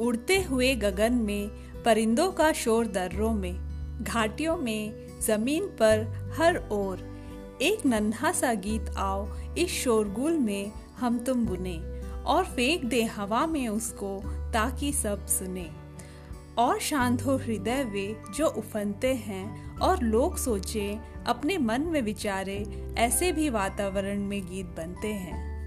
उड़ते हुए गगन में, परिंदों का शोर दर्रों में, घाटियों में, ज़मीन पर, हर ओर। एक नन्हा सा गीत आओ, इस शोरगुल में हम तुम बुने, और फेंक दे हवा में उसको, ताकि सब सुने। और शांत हो हृदय वे, जो उफनते हैं, और लोग सोचे, अपने मन में विचारे, ऐसे भी वातावरण में गीत बनते हैं।